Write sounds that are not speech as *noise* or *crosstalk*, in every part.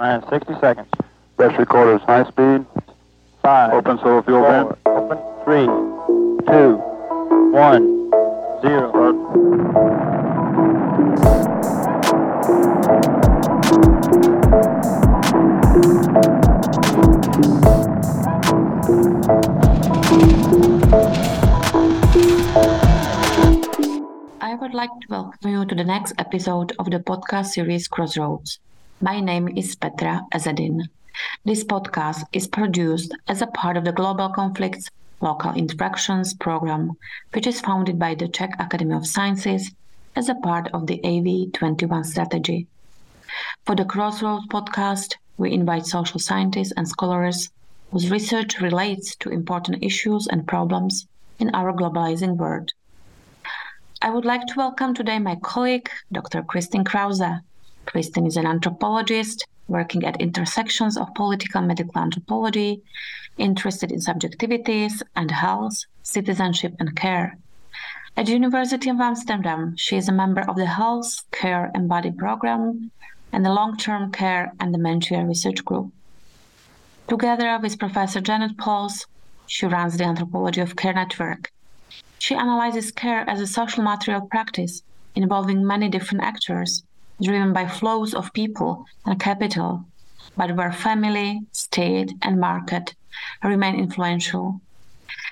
Nine, 60 seconds. Best recorders, high speed. Five. Open solo fuel four, vent. Open. Three, two, one, zero. I would like to welcome you to the next episode of the podcast series Crossroads. My name is Petra Ezzeddine. This podcast is produced as a part of the Global Conflicts Local Interactions program, which is founded by the Czech Academy of Sciences as a part of the AV21 strategy. For the Crossroads podcast, we invite social scientists and scholars whose research relates to important issues and problems in our globalizing world. I would like to welcome today my colleague, Dr. Kristine Krause. Kristine is an anthropologist working at intersections of political and medical anthropology, interested in subjectivities and health, citizenship, and care. At the University of Amsterdam, she is a member of the Health, Care, and Body program and the Long Term Care and Dementia Research Group. Together with Professor Jeannette Pols, she runs the Anthropology of Care Network, she analyzes care as a social material practice involving many different actors, driven by flows of people and capital, but where family, state, and market remain influential.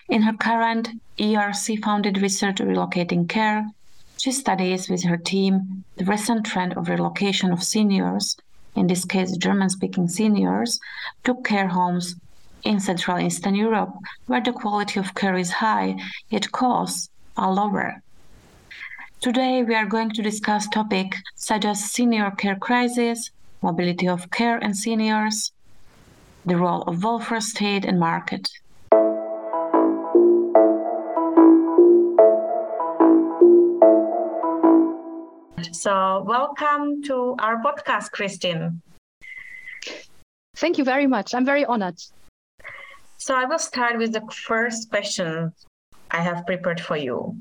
In her current ERC founded research relocating care, she studies with her team the recent trend of relocation of seniors, in this case German speaking seniors, to care homes in Central Eastern Europe, where the quality of care is high, yet costs are lower. Today, we are going to discuss topics such as senior care crisis, mobility of care and seniors, the role of welfare state and market. So, welcome to our podcast, Kristine. Thank you very much. I'm very honored. So I will start with the first question I have prepared for you.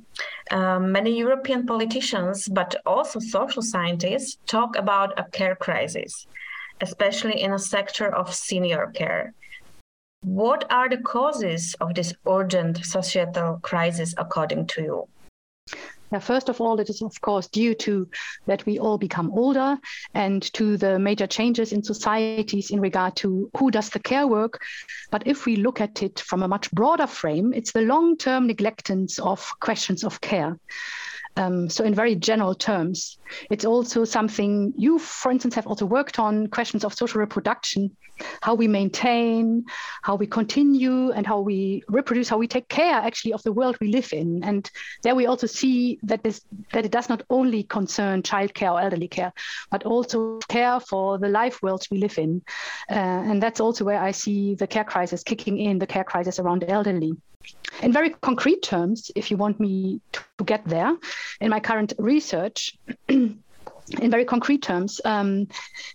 Um, many European politicians, but also social scientists, talk about a care crisis, especially in a sector of senior care. What are the causes of this urgent societal crisis, according to you? Yeah, first of all, it is of course due to that we all become older and to the major changes in societies in regard to who does the care work. But if we look at it from a much broader frame, it's the long-term neglectance of questions of care. Um, so in very general terms, it's also something you, for instance, have also worked on questions of social reproduction, how we maintain, how we continue, and how we reproduce, how we take care actually of the world we live in. And there we also see that this that it does not only concern childcare or elderly care, but also care for the life worlds we live in. Uh, and that's also where I see the care crisis kicking in, the care crisis around elderly. In very concrete terms, if you want me to get there, in my current research, *clears throat* in very concrete terms, um,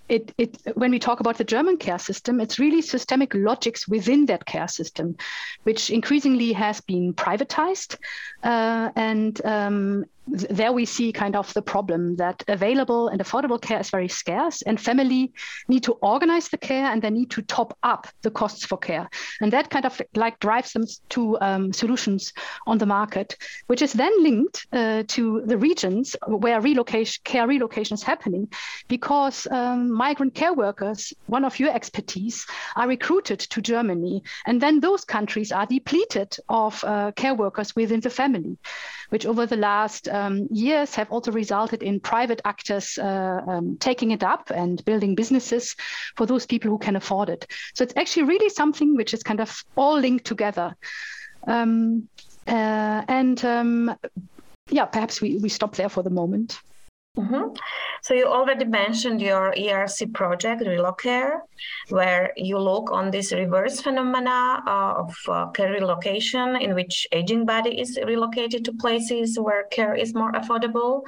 it, it, when we talk about the German care system, it's really systemic logics within that care system, which increasingly has been privatized. Uh, and um, there we see kind of the problem that available and affordable care is very scarce and family need to organize the care and they need to top up the costs for care. And that kind of like drives them to um, solutions on the market which is then linked uh, to the regions where relocation care relocation is happening because um, migrant care workers one of your expertise are recruited to germany. And then those countries are depleted of uh, care workers within the family which over the last um, years have also resulted in private actors uh, um, taking it up and building businesses for those people who can afford it. So it's actually really something which is kind of all linked together. Um, uh, and um, yeah, perhaps we, we stop there for the moment. Mm-hmm. So you already mentioned your ERC project, Relocare, where you look on this reverse phenomena uh, of uh, care relocation, in which aging body is relocated to places where care is more affordable.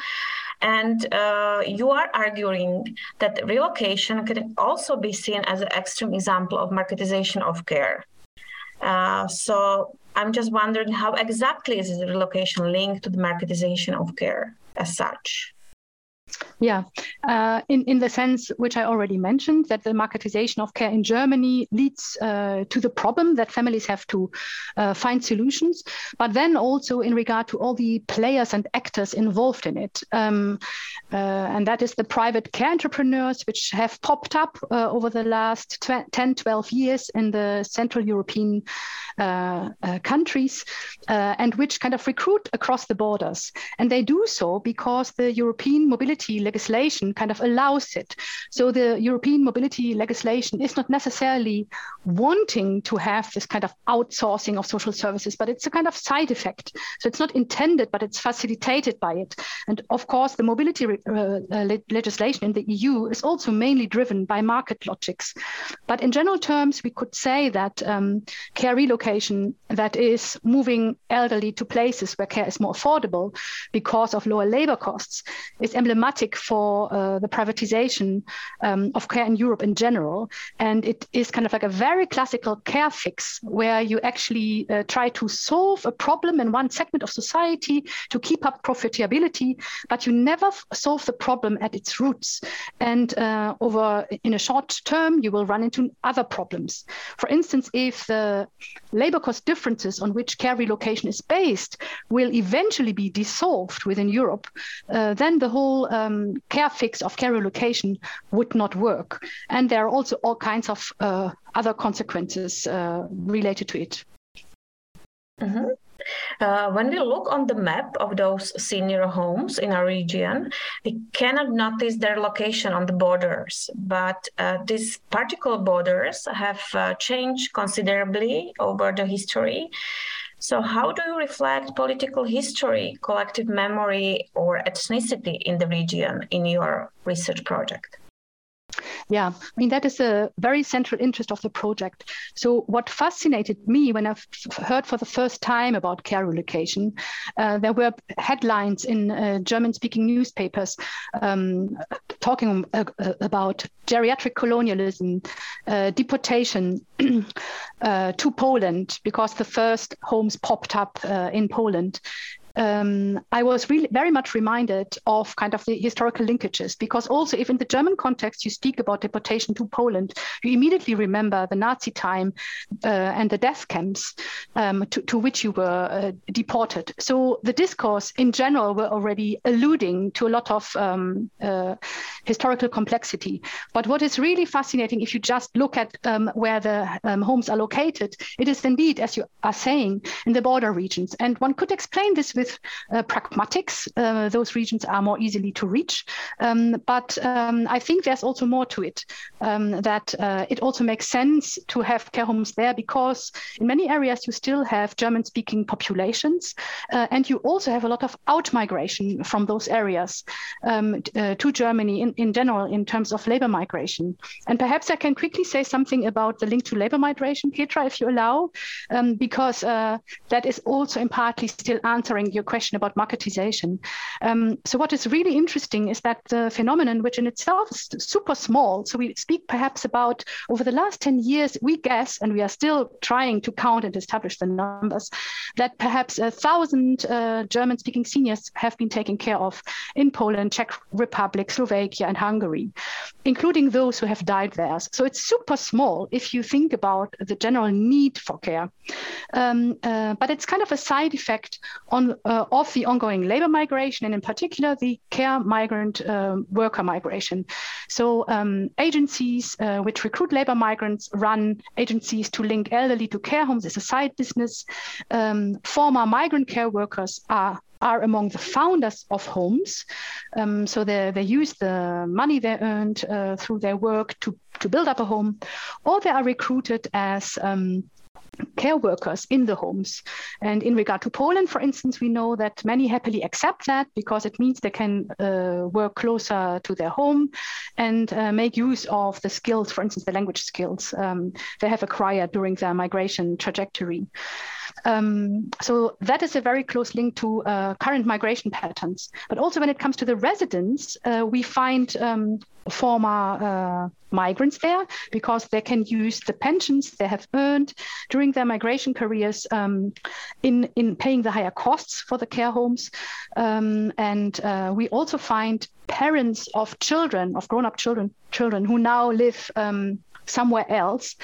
And uh, you are arguing that relocation can also be seen as an extreme example of marketization of care. Uh, so I'm just wondering how exactly is relocation linked to the marketization of care as such? Yeah, uh, in, in the sense which I already mentioned, that the marketization of care in Germany leads uh, to the problem that families have to uh, find solutions, but then also in regard to all the players and actors involved in it. Um, uh, and that is the private care entrepreneurs, which have popped up uh, over the last 10, 12 years in the Central European uh, countries, and which kind of recruit across the borders. And they do so because the European mobility legislation kind of allows it. So the European mobility legislation is not necessarily wanting to have this kind of outsourcing of social services, but it's a kind of side effect. So it's not intended, but it's facilitated by it. And of course, the mobility uh, uh, legislation in the EU is also mainly driven by market logics. But in general terms, we could say that um, care relocation that is moving elderly to places where care is more affordable because of lower labor costs is emblematic for uh, the privatization um, of care in Europe in general. And it is kind of like a very classical care fix where you actually uh, try to solve a problem in one segment of society to keep up profitability, but you never solve the problem at its roots. And uh, over in a short term, you will run into other problems. For instance, if the labor cost differences on which care relocation is based will eventually be dissolved within Europe, uh, then the whole um, care fix of care relocation would not work. And there are also all kinds of uh, other consequences uh, related to it. Mm-hmm. Uh, when we look on the map of those senior homes in our region, we cannot notice their location on the borders, but uh, these particular borders have uh, changed considerably over the history. So, how do you reflect political history, collective memory, or ethnicity in the region in your research project? Yeah, I mean, that is a very central interest of the project. So, what fascinated me when I heard for the first time about care relocation, uh, there were headlines in uh, German speaking newspapers um, talking uh, about geriatric colonialism, uh, deportation *clears throat* uh, to Poland, because the first homes popped up uh, in Poland um, I was really very much reminded of kind of the historical linkages because also if in the German context you speak about deportation to Poland, you immediately remember the Nazi time uh, and the death camps um, to, to, which you were uh, deported. So the discourse in general were already alluding to a lot of um, uh, historical complexity. But what is really fascinating, if you just look at um, where the um, homes are located, it is indeed, as you are saying, in the border regions. And one could explain this with with uh, pragmatics. Uh, those regions are more easily to reach. Um, but um, I think there's also more to it, um, that uh, it also makes sense to have care homes there because in many areas you still have German speaking populations and you also have a lot of out migration from those areas um, to Germany in, in general in terms of labor migration. And perhaps I can quickly say something about the link to labor migration, Petra, if you allow, um, because uh, that is also in partly still answering your question about marketization. Um, so what is really interesting is that the phenomenon, which in itself is super small, so we speak perhaps about over the last 10 years, we guess, and we are still trying to count and establish the numbers, that perhaps a thousand uh, German-speaking seniors have been taken care of in Poland, Czech Republic, Slovakia, and Hungary, including those who have died there. So it's super small if you think about the general need for care. Um, uh, but it's kind of a side effect on uh, of the ongoing labor migration and in particular the care migrant um, worker migration. So um, agencies uh, which recruit labor migrants run agencies to link elderly to care homes as a side business. Um, former migrant care workers are are among the founders of homes. Um, so they, they use the money they earned uh, through their work to, to build up a home, or they are recruited as um, care workers in the homes. And in regard to Poland, for instance, we know that many happily accept that because it means they can uh, work closer to their home and uh, make use of the skills, for instance, the language skills um, they have acquired during their migration trajectory. Um, so that is a very close link to uh, current migration patterns. But also when it comes to the residents, uh, we find um, former uh, migrants there because they can use the pensions they have earned during their migration careers um, in, in paying the higher costs for the care homes. Um, and uh, we also find parents of children, of grown up children, children who now live um, somewhere else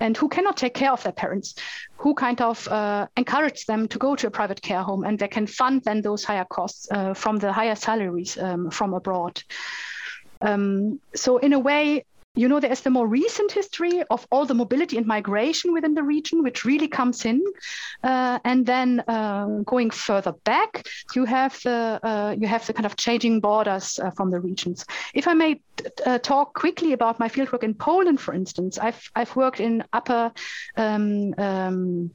and who cannot take care of their parents who kind of uh, encourage them to go to a private care home and they can fund then those higher costs uh, from the higher salaries um, from abroad. Um, so in a way you know, there's the more recent history of all the mobility and migration within the region, which really comes in. Uh, and then uh, going further back, you have the uh, you have the kind of changing borders uh, from the regions. If I may uh, talk quickly about my fieldwork in Poland, for instance, I've I've worked in Upper. Um, um,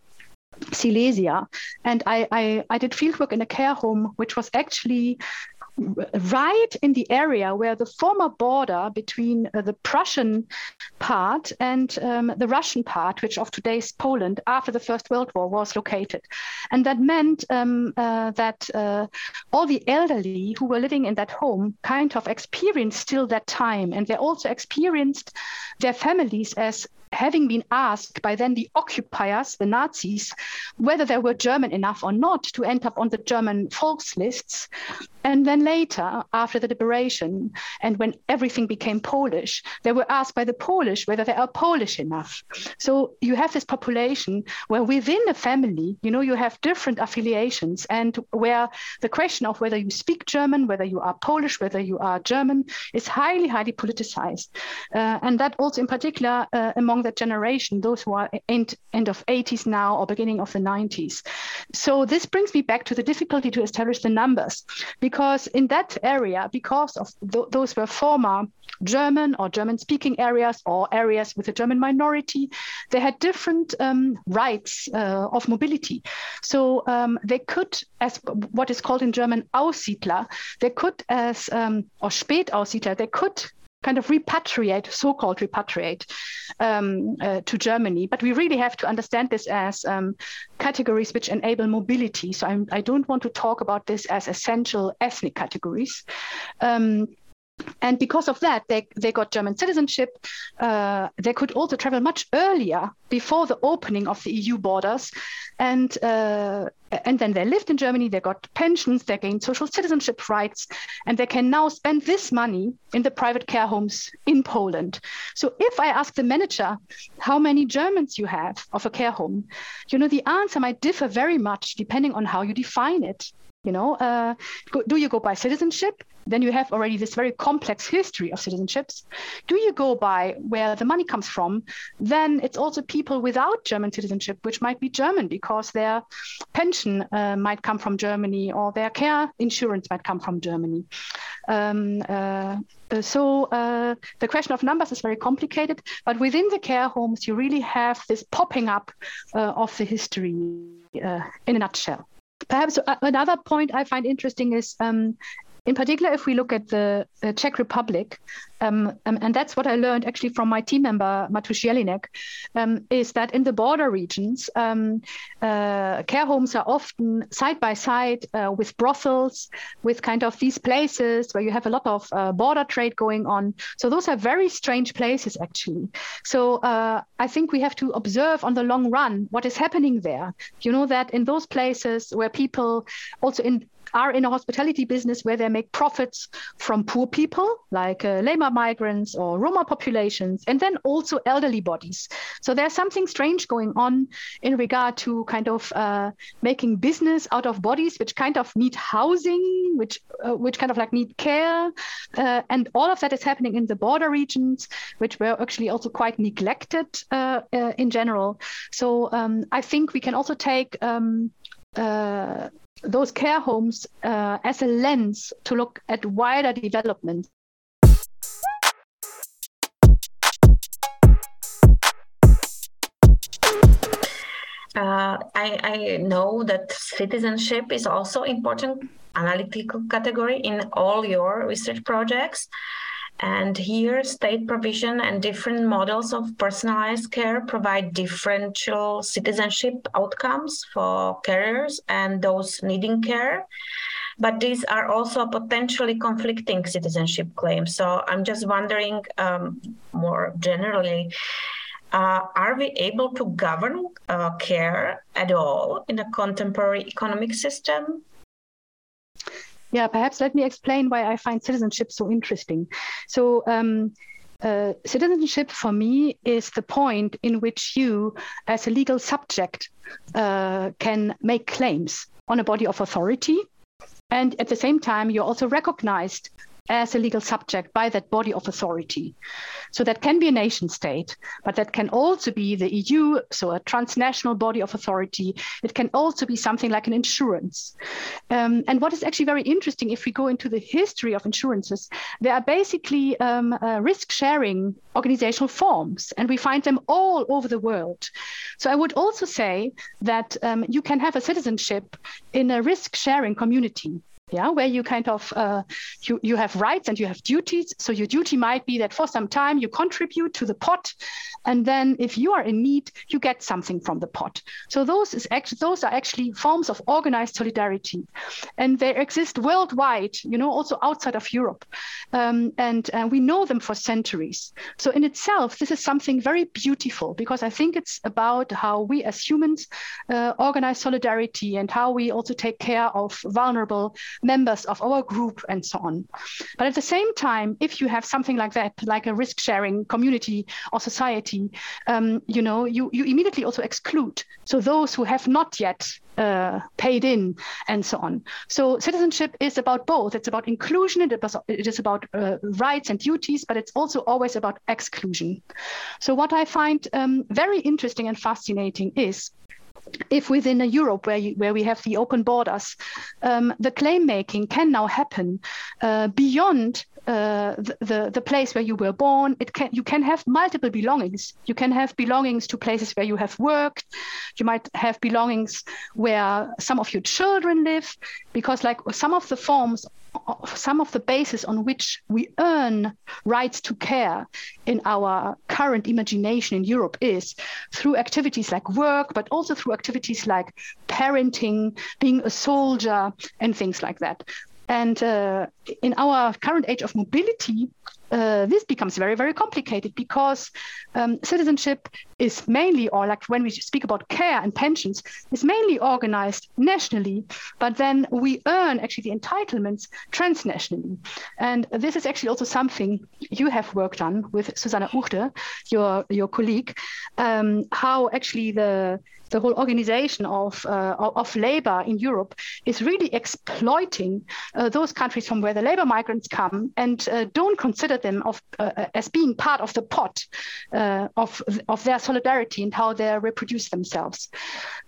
Silesia. And I, I, I, did fieldwork in a care home, which was actually right in the area where the former border between uh, the Prussian part and um, the Russian part, which of today's Poland after the First World War was located. And that meant um, uh, that uh, all the elderly who were living in that home kind of experienced still that time. And they also experienced their families as having been asked by then the occupiers, the Nazis, whether they were German enough or not to end up on the German Volkslists. And then later, after the liberation, and when everything became Polish, they were asked by the Polish whether they are Polish enough. So you have this population where within a family, you know, you have different affiliations, and where the question of whether you speak German, whether you are Polish, whether you are German, is highly, highly politicized. Uh, and that also, in particular, uh, among that generation, those who are end, end of 80s now or beginning of the 90s. So this brings me back to the difficulty to establish the numbers because in that area, because of th those were former German or German speaking areas or areas with a German minority, they had different um, rights uh, of mobility. So um, they could, as what is called in German Aussiedler, they could, as um, or Spätaussiedler, they could kind of repatriate, so-called repatriate um, uh, to Germany. But we really have to understand this as um, categories which enable mobility. So I'm, I do not want to talk about this as essential ethnic categories. Um, and because of that, they, they got German citizenship. Uh, they could also travel much earlier before the opening of the EU borders. And, uh, and then they lived in Germany, they got pensions, they gained social citizenship rights, and they can now spend this money in the private care homes in Poland. So if I ask the manager how many Germans you have of a care home, you know, the answer might differ very much depending on how you define it. You know, uh, do you go by citizenship? Then you have already this very complex history of citizenships. Do you go by where the money comes from? Then it's also people without German citizenship, which might be German because their pension uh, might come from Germany or their care insurance might come from Germany. Um, uh, uh so uh, the question of numbers is very complicated, but within the care homes, you really have this popping up uh, of the history uh, in a nutshell. Perhaps another point I find interesting is um, in particular, if we look at the uh, Czech Republic, um, um, and that's what I learned actually from my team member Matusz Jelinek, um, is that in the border regions, um, uh, care homes are often side by side uh, with brothels, with kind of these places where you have a lot of uh, border trade going on. So those are very strange places actually. So uh, I think we have to observe on the long run what is happening there. You know that in those places where people also in are in a hospitality business where they make profits from poor people like uh, Lema migrants or Roma populations, and then also elderly bodies. So there's something strange going on in regard to kind of uh, making business out of bodies which kind of need housing, which uh, which kind of like need care, uh, and all of that is happening in the border regions, which were actually also quite neglected uh, uh, in general. So um, I think we can also take um, uh, those care homes uh, as a lens to look at wider development. Uh, I, I know that citizenship is also important analytical category in all your research projects. And here, state provision and different models of personalized care provide differential citizenship outcomes for carriers and those needing care. but these are also potentially conflicting citizenship claims. So I'm just wondering um, more generally. Uh, are we able to govern uh, care at all in a contemporary economic system? Yeah, perhaps let me explain why I find citizenship so interesting. So, um, uh, citizenship for me is the point in which you, as a legal subject, uh, can make claims on a body of authority. And at the same time, you're also recognized as a legal subject by that body of authority. So that can be a nation state, but that can also be the EU, so a transnational body of authority. It can also be something like an insurance. Um, and what is actually very interesting, if we go into the history of insurances, they are basically um, uh, risk sharing organizational forms, and we find them all over the world. So I would also say that um, you can have a citizenship in a risk sharing community yeah where you kind of uh, you you have rights and you have duties. So your duty might be that for some time you contribute to the pot and then if you are in need you get something from the pot. So those is actually those are actually forms of organized solidarity. And they exist worldwide you know also outside of europe. Um, and uh, we know them for centuries. So in itself this is something very beautiful because i think it's about how we as humans uh, organize solidarity and how we also take care of vulnerable members of our group and so on. But at the same time, if you have something like that, like a risk sharing community or society, um, you know, you, you immediately also exclude. So those who have not yet uh, paid in and so on. So citizenship is about both. It's about inclusion, it is about uh, rights and duties, but it's also always about exclusion. So what I find um, very interesting and fascinating is if within a Europe where you, where we have the open borders, um, the claim making can now happen uh, beyond uh, the, the, the place where you were born. It can you can have multiple belongings. You can have belongings to places where you have worked. You might have belongings where some of your children live, because like some of the forms some of the basis on which we earn rights to care in our current imagination in Europe is through activities like work, but also through activities like parenting, being a soldier, and things like that. And uh, in our current age of mobility, uh, this becomes very, very complicated because um, citizenship is mainly, or like when we speak about care and pensions, is mainly organized nationally, but then we earn actually the entitlements transnationally. And this is actually also something you have worked on with Zuzana Uhde, your, your colleague, um, how actually the the whole organization of uh, of labor in Europe is really exploiting uh, those countries from where the labor migrants come and uh, don't consider them of, as being part of the pot of of their solidarity and how they reproduce themselves.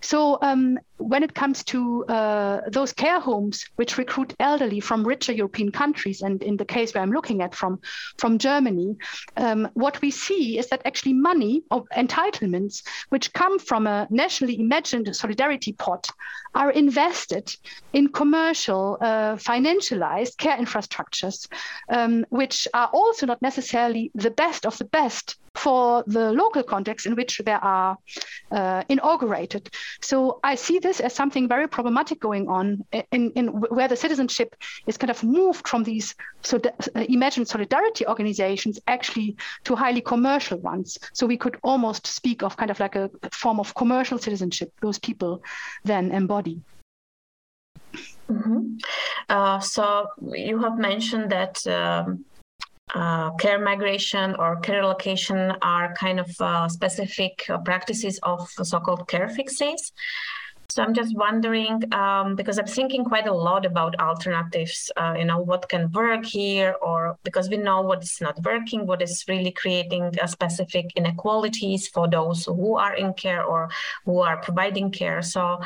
So um, when it comes to uh, those care homes which recruit elderly from richer European countries, and in the case where I'm looking at from from Germany, um, what we see is that actually money or entitlements which come from a nationally imagined solidarity pot are invested in commercial, uh, financialized care infrastructures, um, which are also not necessarily the best of the best for the local context in which they are uh, inaugurated. So I see this as something very problematic going on in, in where the citizenship is kind of moved from these so uh, imagined solidarity organizations actually to highly commercial ones. So we could almost speak of kind of like a form of commercial citizenship those people then embody. Mm-hmm. Uh, so you have mentioned that um, uh, care migration or care relocation are kind of uh, specific uh, practices of so-called care fixes. So I'm just wondering um, because I'm thinking quite a lot about alternatives. Uh, you know, what can work here, or because we know what's not working, what is really creating specific inequalities for those who are in care or who are providing care. So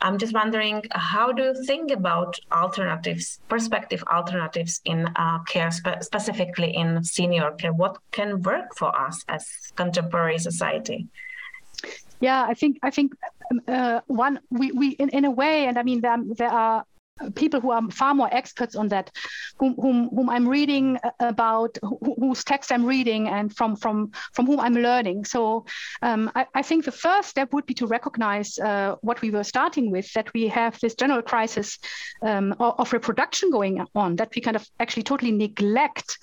I'm just wondering, how do you think about alternatives, perspective alternatives in uh, care, spe- specifically in senior care? What can work for us as contemporary society? Yeah, I think I think um, uh, one we, we in, in a way, and I mean there, there are people who are far more experts on that, whom whom, whom I'm reading about, whose text I'm reading, and from from from whom I'm learning. So um, I, I, think the first step would be to recognize uh, what we were starting with, that we have this general crisis um, of reproduction going on, that we kind of actually totally neglect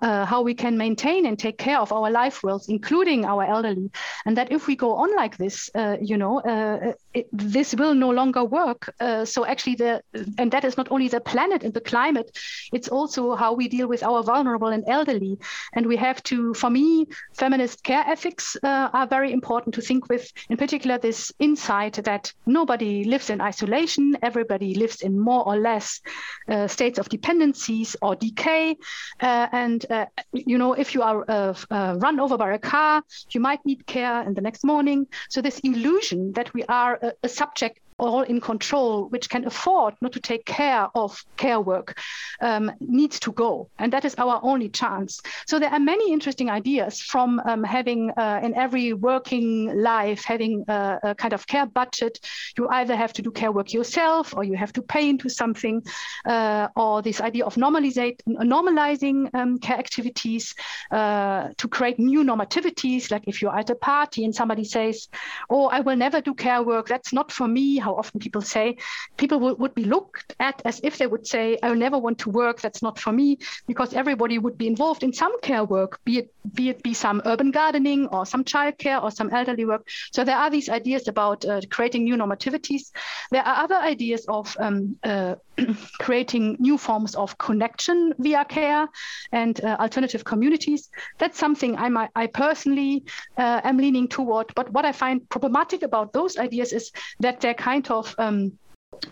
uh, how we can maintain and take care of our life worlds, including our elderly, and that if we go on like this, uh, you know, uh, this will no longer work. Uh, so actually, the and that is not only the planet and the climate, it's also how we deal with our vulnerable and elderly. And we have to, for me, feminist care ethics uh, are very important to think with. In particular, this insight that nobody lives in isolation, everybody lives in more or less uh, states of dependencies or decay, and and uh, you know, if you are uh, uh, run over by a car, you might need care in the next morning. So this illusion that we are a, subject all in control, which can afford not to take care of care work, um, needs to go. And that is our only chance. So there are many interesting ideas from um, having uh, in every working life, having a, a, kind of care budget. You either have to do care work yourself or you have to pay into something, uh, or this idea of normalizing um, care activities uh, to create new normativities. Like if you're at a party and somebody says, Oh, I will never do care work, that's not for me. How how often people say, people would, would be looked at as if they would say, I never want to work, that's not for me, because everybody would be involved in some care work, be it be it be some urban gardening or some childcare or some elderly work. So there are these ideas about uh, creating new normativities. There are other ideas of um, uh, *clears throat* creating new forms of connection via care and uh, alternative communities. That's something I'm, I personally uh, am leaning toward. But what I find problematic about those ideas is that they're kind of um,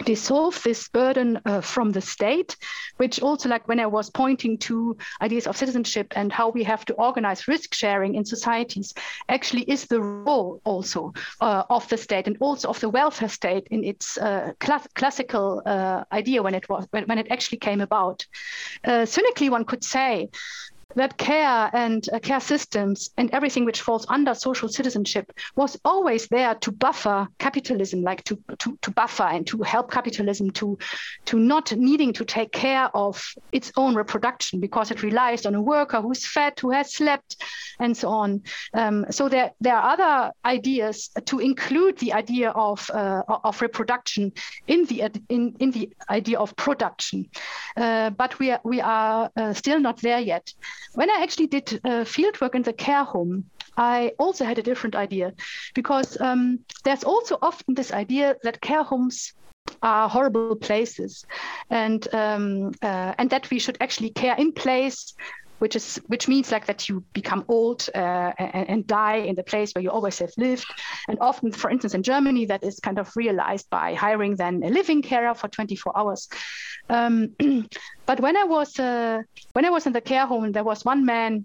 dissolve this burden uh, from the state, which also, like when I was pointing to ideas of citizenship and how we have to organize risk sharing in societies, actually is the role also uh, of the state and also of the welfare state in its uh, cl- classical uh, idea when it was when, when, it actually came about. Uh, cynically, one could say that care and uh, care systems and everything which falls under social citizenship was always there to buffer capitalism, like to, to, to buffer and to help capitalism to, to not needing to take care of its own reproduction because it relies on a worker who's fed, who has slept, and so on. Um, so there, there are other ideas to include the idea of, uh, of reproduction in the, in, in the idea of production. Uh, but we are, we are uh, still not there yet. When I actually did uh, fieldwork in the care home, I also had a different idea because um, there's also often this idea that care homes are horrible places and um, uh, and that we should actually care in place which is which means like that you become old uh, and, and, die in the place where you always have lived. And often, for instance, in Germany, that is kind of realized by hiring then a living carer for 24 hours. Um, *clears throat* but when I was uh, when I was in the care home, there was one man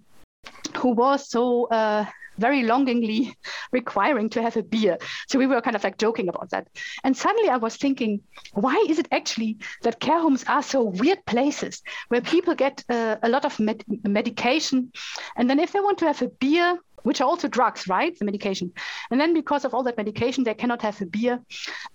who was so uh, very longingly *laughs* requiring to have a beer. So we were kind of like joking about that. And suddenly I was thinking, why is it actually that care homes are so weird places where people get uh, a lot of med- medication? And then if they want to have a beer, which are also drugs, right? The medication. And then because of all that medication, they cannot have a beer.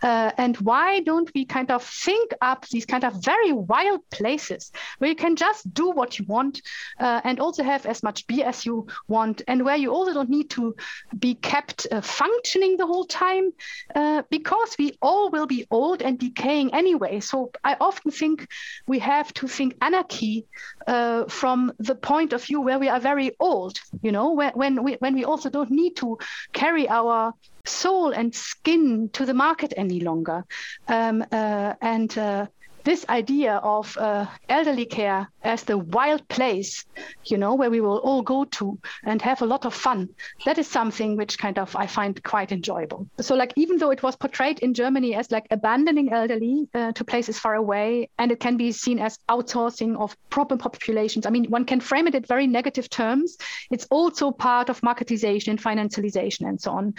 Uh, and why don't we kind of think up these kind of very wild places where you can just do what you want uh, and also have as much beer as you want, and where you also don't need to be kept uh, functioning the whole time uh, because we all will be old and decaying anyway. So I often think we have to think anarchy uh, from the point of view where we are very old, you know, when, when we when we also don't need to carry our soul and skin to the market any longer. Um, uh, and uh, this idea of uh, elderly care as the wild place, you know, where we will all go to and have a lot of fun, that is something which kind of I find quite enjoyable. So, like, even though it was portrayed in Germany as like abandoning elderly uh, to places far away, and it can be seen as outsourcing of problem populations, I mean, one can frame it in very negative terms. It's also part of marketization and financialization and so on.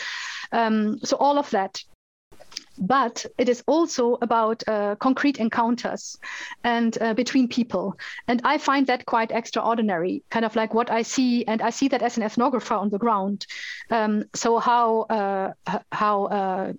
Um, so, all of that but it is also about uh, concrete encounters and uh, between people. And I find that quite extraordinary, kind of like what I see, and I see that as an ethnographer on the ground. Um, so how uh, how uh,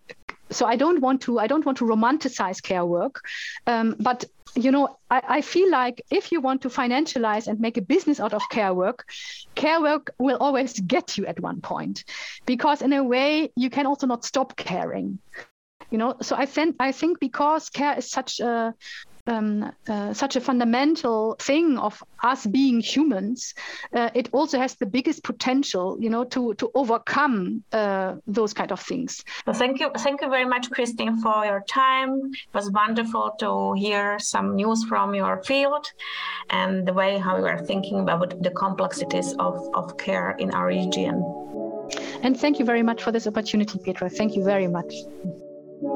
so I don't want to I don't want to romanticize care work, um, but you know I, I feel like if you want to financialize and make a business out of care work, care work will always get you at one point, because in a way you can also not stop caring you know so i think i think because care is such a um, uh, such a fundamental thing of us being humans, uh, it also has the biggest potential, you know, to to overcome uh, those kind of things. Well, thank you, thank you very much, Kristine, for your time. It was wonderful to hear some news from your field and the way how you are thinking about the complexities of, of care in our region. And thank you very much for this opportunity, Petra. Thank you very much. Thank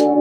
you.